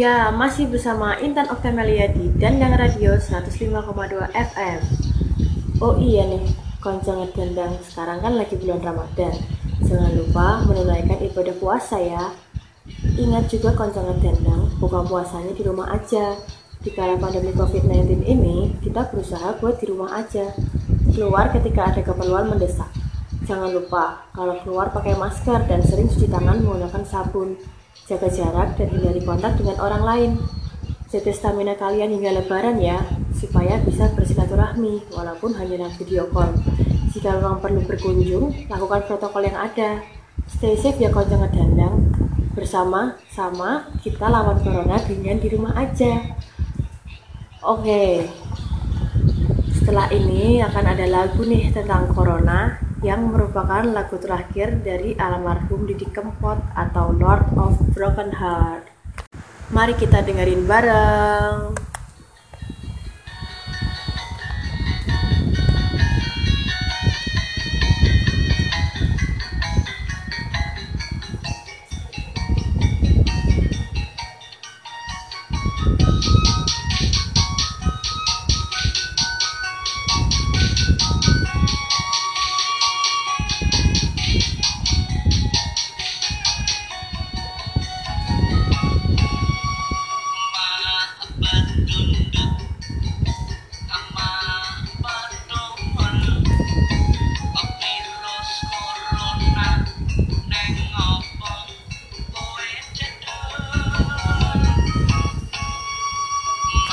ya masih bersama Intan Oktamelia di Dandang Radio 105,2 FM. Oh iya nih, koncong Dandang sekarang kan lagi bulan Ramadan. Jangan lupa menunaikan ibadah puasa ya. Ingat juga koncong Dandang, buka puasanya di rumah aja. Di kala pandemi COVID-19 ini, kita berusaha buat di rumah aja. Keluar ketika ada keperluan mendesak. Jangan lupa, kalau keluar pakai masker dan sering cuci tangan menggunakan sabun. Jaga jarak dan hindari kontak dengan orang lain. Jaga stamina kalian hingga lebaran ya, supaya bisa bersilaturahmi walaupun hanya dalam video call. Jika memang perlu berkunjung, lakukan protokol yang ada. Stay safe ya koncong ngedandang. Bersama sama kita lawan corona dengan di rumah aja. Oke. Setelah ini akan ada lagu nih tentang corona yang merupakan lagu terakhir dari almarhum Didi Kempot atau Lord of Broken Heart. Mari kita dengerin bareng.